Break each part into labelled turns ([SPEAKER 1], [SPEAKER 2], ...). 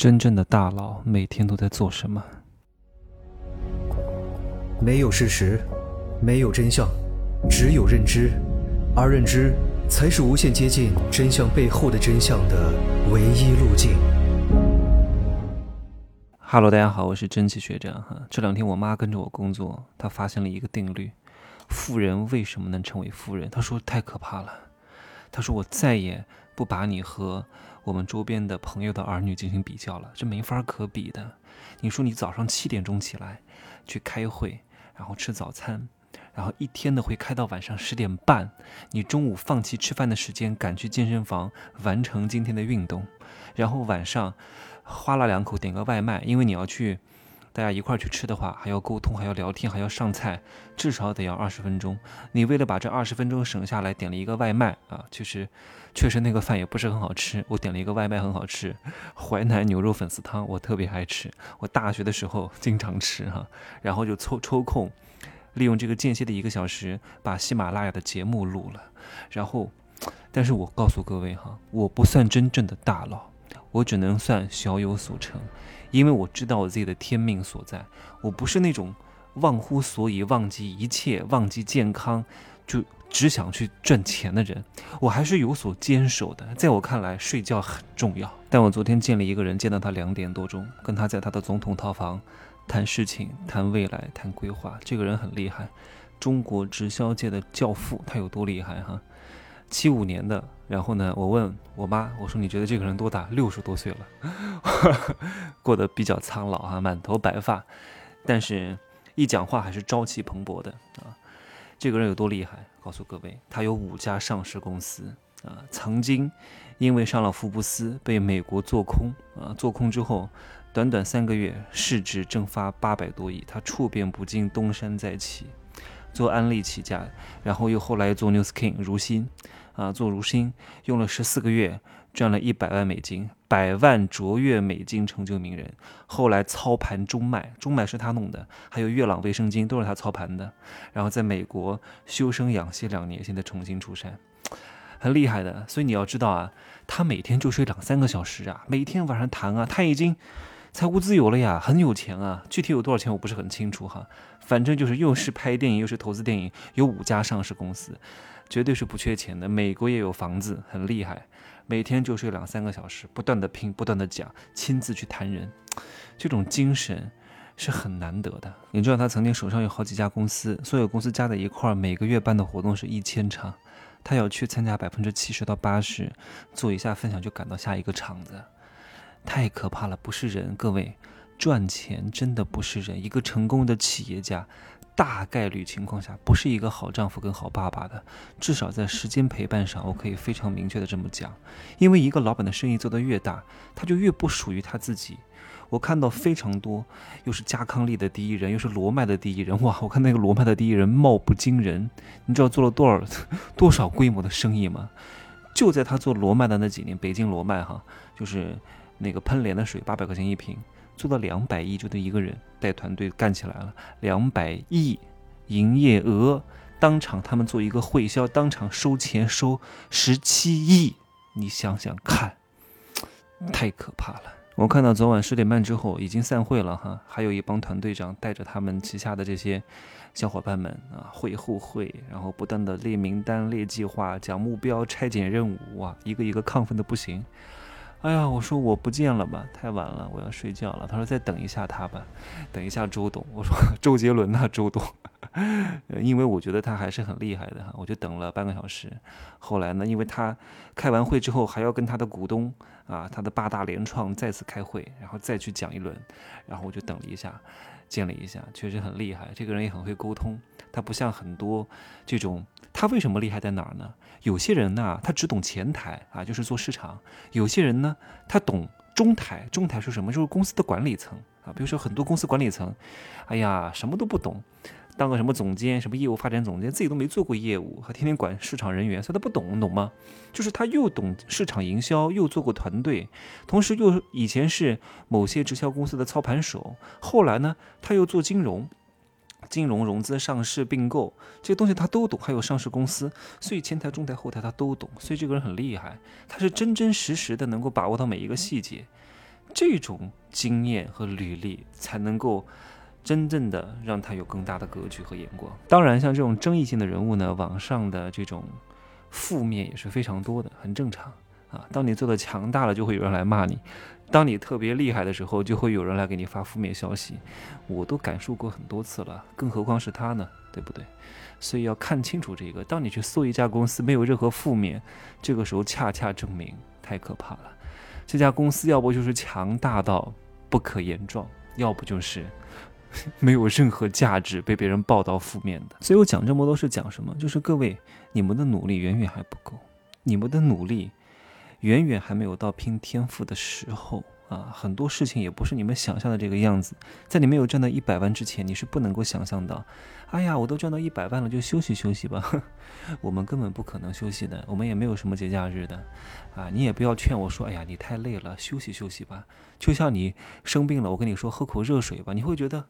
[SPEAKER 1] 真正的大佬每天都在做什么？
[SPEAKER 2] 没有事实，没有真相，只有认知，而认知才是无限接近真相背后的真相的唯一路径。
[SPEAKER 1] Hello，大家好，我是蒸汽学长哈。这两天我妈跟着我工作，她发现了一个定律：富人为什么能成为富人？她说太可怕了。她说我再也不把你和我们周边的朋友的儿女进行比较了，这没法可比的。你说你早上七点钟起来去开会，然后吃早餐，然后一天的会开到晚上十点半，你中午放弃吃饭的时间赶去健身房完成今天的运动，然后晚上哗啦两口点个外卖，因为你要去。大家一块儿去吃的话，还要沟通，还要聊天，还要上菜，至少得要二十分钟。你为了把这二十分钟省下来，点了一个外卖啊，其实确实那个饭也不是很好吃。我点了一个外卖，很好吃，淮南牛肉粉丝汤，我特别爱吃。我大学的时候经常吃哈，然后就抽抽空，利用这个间歇的一个小时，把喜马拉雅的节目录了。然后，但是我告诉各位哈，我不算真正的大佬，我只能算小有所成。因为我知道我自己的天命所在，我不是那种忘乎所以、忘记一切、忘记健康，就只想去赚钱的人。我还是有所坚守的。在我看来，睡觉很重要。但我昨天见了一个人，见到他两点多钟，跟他在他的总统套房谈事情、谈未来、谈规划。这个人很厉害，中国直销界的教父。他有多厉害哈？七五年的。然后呢，我问我妈，我说你觉得这个人多大？六十多岁了，过得比较苍老哈，满头白发，但是一讲话还是朝气蓬勃的啊。这个人有多厉害？告诉各位，他有五家上市公司啊，曾经因为上了福布斯被美国做空啊，做空之后，短短三个月市值蒸发八百多亿，他处变不惊，东山再起，做安利起家，然后又后来做 New Skin 如新。啊，做如新用了十四个月，赚了一百万美金，百万卓越美金成就名人。后来操盘中脉，中脉是他弄的，还有月朗卫生巾都是他操盘的。然后在美国修身养息两年，现在重新出山，很厉害的。所以你要知道啊，他每天就睡两三个小时啊，每天晚上谈啊，他已经财务自由了呀，很有钱啊。具体有多少钱我不是很清楚哈，反正就是又是拍电影又是投资电影，有五家上市公司。绝对是不缺钱的，美国也有房子，很厉害。每天就睡两三个小时，不断的拼，不断的讲，亲自去谈人，这种精神是很难得的。你知道他曾经手上有好几家公司，所有公司加在一块儿，每个月办的活动是一千场，他要去参加百分之七十到八十，做一下分享就赶到下一个场子，太可怕了，不是人。各位，赚钱真的不是人。一个成功的企业家。大概率情况下，不是一个好丈夫跟好爸爸的，至少在时间陪伴上，我可以非常明确的这么讲。因为一个老板的生意做得越大，他就越不属于他自己。我看到非常多，又是加康利的第一人，又是罗麦的第一人，哇！我看那个罗麦的第一人貌不惊人，你知道做了多少 多少规模的生意吗？就在他做罗麦的那几年，北京罗麦哈，就是那个喷莲的水，八百块钱一瓶。做到两百亿，就得一个人带团队干起来了。两百亿营业额，当场他们做一个会销，当场收钱收十七亿，你想想看，太可怕了。我看到昨晚十点半之后已经散会了哈，还有一帮团队长带着他们旗下的这些小伙伴们啊，会后会，然后不断的列名单、列计划、讲目标、拆解任务，哇，一个一个亢奋的不行。哎呀，我说我不见了吧，太晚了，我要睡觉了。他说再等一下他吧，等一下周董。我说 周杰伦呐，周董，因为我觉得他还是很厉害的，我就等了半个小时。后来呢，因为他开完会之后还要跟他的股东啊，他的八大联创再次开会，然后再去讲一轮，然后我就等了一下。见了一下，确实很厉害。这个人也很会沟通，他不像很多这种。他为什么厉害在哪儿呢？有些人呢，他只懂前台啊，就是做市场；有些人呢，他懂中台。中台是什么？就是公司的管理层啊。比如说很多公司管理层，哎呀，什么都不懂。当个什么总监，什么业务发展总监，自己都没做过业务，还天天管市场人员，所以他不懂，懂吗？就是他又懂市场营销，又做过团队，同时又以前是某些直销公司的操盘手，后来呢，他又做金融，金融融资、上市、并购这些东西他都懂，还有上市公司，所以前台、中台、后台他都懂，所以这个人很厉害，他是真真实实的能够把握到每一个细节。这种经验和履历才能够真正的让他有更大的格局和眼光。当然，像这种争议性的人物呢，网上的这种负面也是非常多的，很正常啊。当你做的强大了，就会有人来骂你；当你特别厉害的时候，就会有人来给你发负面消息。我都感受过很多次了，更何况是他呢？对不对？所以要看清楚这个。当你去搜一家公司没有任何负面，这个时候恰恰证明太可怕了。这家公司要不就是强大到不可言状，要不就是 没有任何价值，被别人报道负面的。所以我讲这么多是讲什么？就是各位，你们的努力远远还不够，你们的努力远远还没有到拼天赋的时候。啊，很多事情也不是你们想象的这个样子。在你没有赚到一百万之前，你是不能够想象到，哎呀，我都赚到一百万了，就休息休息吧。我们根本不可能休息的，我们也没有什么节假日的。啊，你也不要劝我说，哎呀，你太累了，休息休息吧。就像你生病了，我跟你说喝口热水吧，你会觉得，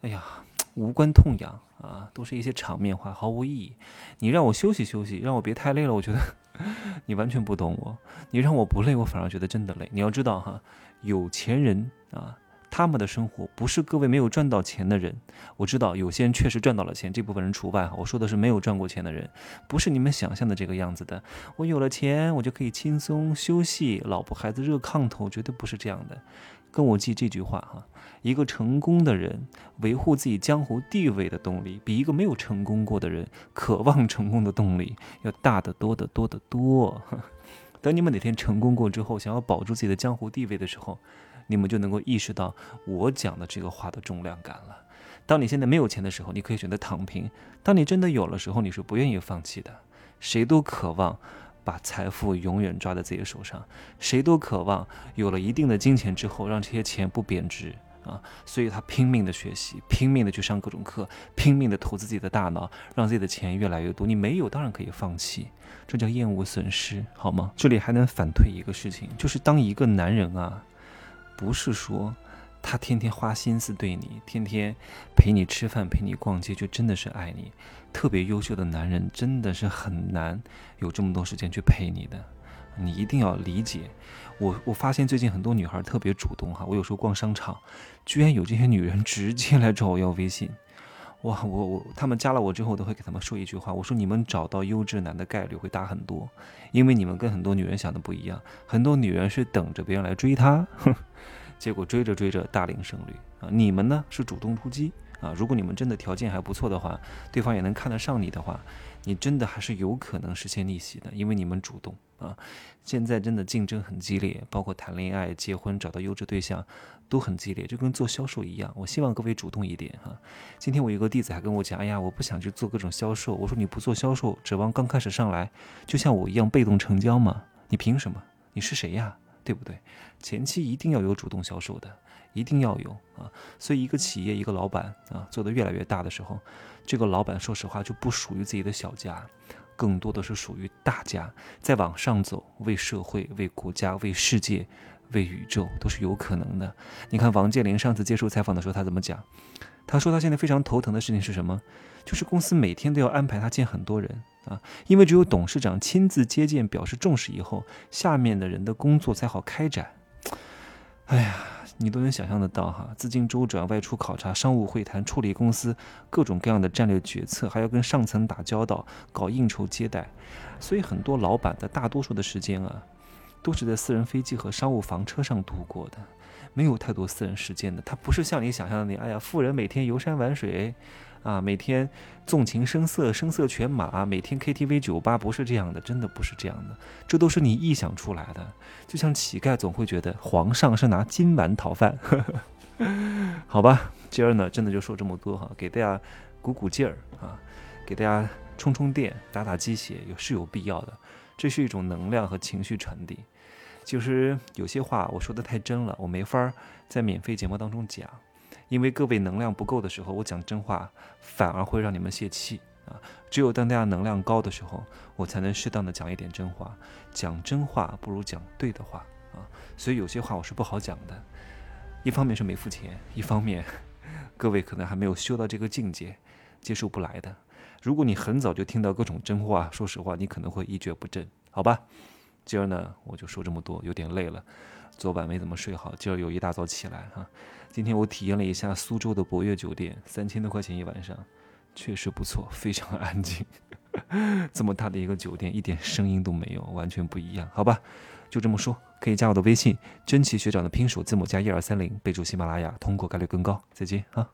[SPEAKER 1] 哎呀，无关痛痒啊，都是一些场面话，毫无意义。你让我休息休息，让我别太累了，我觉得。你完全不懂我，你让我不累，我反而觉得真的累。你要知道哈，有钱人啊，他们的生活不是各位没有赚到钱的人。我知道有些人确实赚到了钱，这部分人除外哈。我说的是没有赚过钱的人，不是你们想象的这个样子的。我有了钱，我就可以轻松休息，老婆孩子热炕头，绝对不是这样的。跟我记这句话哈。一个成功的人维护自己江湖地位的动力，比一个没有成功过的人渴望成功的动力要大得多得多得多。等你们哪天成功过之后，想要保住自己的江湖地位的时候，你们就能够意识到我讲的这个话的重量感了。当你现在没有钱的时候，你可以选择躺平；当你真的有了时候，你是不愿意放弃的。谁都渴望把财富永远抓在自己手上，谁都渴望有了一定的金钱之后，让这些钱不贬值。啊，所以他拼命的学习，拼命的去上各种课，拼命的投资自己的大脑，让自己的钱越来越多。你没有，当然可以放弃，这叫厌恶损失，好吗？这里还能反推一个事情，就是当一个男人啊，不是说他天天花心思对你，天天陪你吃饭，陪你逛街，就真的是爱你。特别优秀的男人真的是很难有这么多时间去陪你的。你一定要理解，我我发现最近很多女孩特别主动哈，我有时候逛商场，居然有这些女人直接来找我要微信，哇，我我他们加了我之后，我都会给他们说一句话，我说你们找到优质男的概率会大很多，因为你们跟很多女人想的不一样，很多女人是等着别人来追她，结果追着追着大龄剩女啊，你们呢是主动出击啊，如果你们真的条件还不错的话，对方也能看得上你的话，你真的还是有可能实现逆袭的，因为你们主动。啊，现在真的竞争很激烈，包括谈恋爱、结婚、找到优质对象都很激烈，就跟做销售一样。我希望各位主动一点哈。今天我有个弟子还跟我讲，哎呀，我不想去做各种销售。我说你不做销售，指望刚开始上来就像我一样被动成交吗？你凭什么？你是谁呀？对不对？前期一定要有主动销售的，一定要有啊。所以一个企业一个老板啊，做得越来越大的时候，这个老板说实话就不属于自己的小家。更多的是属于大家在往上走，为社会、为国家、为世界、为宇宙都是有可能的。你看王健林上次接受采访的时候，他怎么讲？他说他现在非常头疼的事情是什么？就是公司每天都要安排他见很多人啊，因为只有董事长亲自接见、表示重视以后，下面的人的工作才好开展。哎呀。你都能想象得到哈，资金周转、外出考察、商务会谈、处理公司各种各样的战略决策，还要跟上层打交道、搞应酬接待，所以很多老板的大多数的时间啊，都是在私人飞机和商务房车上度过的，没有太多私人时间的。他不是像你想象的那，哎呀，富人每天游山玩水。啊，每天纵情声色，声色犬马，每天 KTV 酒吧不是这样的，真的不是这样的，这都是你臆想出来的。就像乞丐总会觉得皇上是拿金碗讨饭，好吧，今儿呢真的就说这么多哈，给大家鼓鼓劲儿啊，给大家充充电，打打鸡血也是有必要的，这是一种能量和情绪传递。就是有些话我说的太真了，我没法在免费节目当中讲。因为各位能量不够的时候，我讲真话反而会让你们泄气啊！只有当大家能量高的时候，我才能适当的讲一点真话。讲真话不如讲对的话啊！所以有些话我是不好讲的。一方面是没付钱，一方面 各位可能还没有修到这个境界，接受不来的。如果你很早就听到各种真话，说实话你可能会一蹶不振，好吧？今儿呢我就说这么多，有点累了。昨晚没怎么睡好，今儿又一大早起来哈。今天我体验了一下苏州的博悦酒店，三千多块钱一晚上，确实不错，非常安静。这么大的一个酒店，一点声音都没有，完全不一样，好吧？就这么说，可以加我的微信，真奇学长的拼手字母加一二三零，备注喜马拉雅，通过概率更高。再见啊！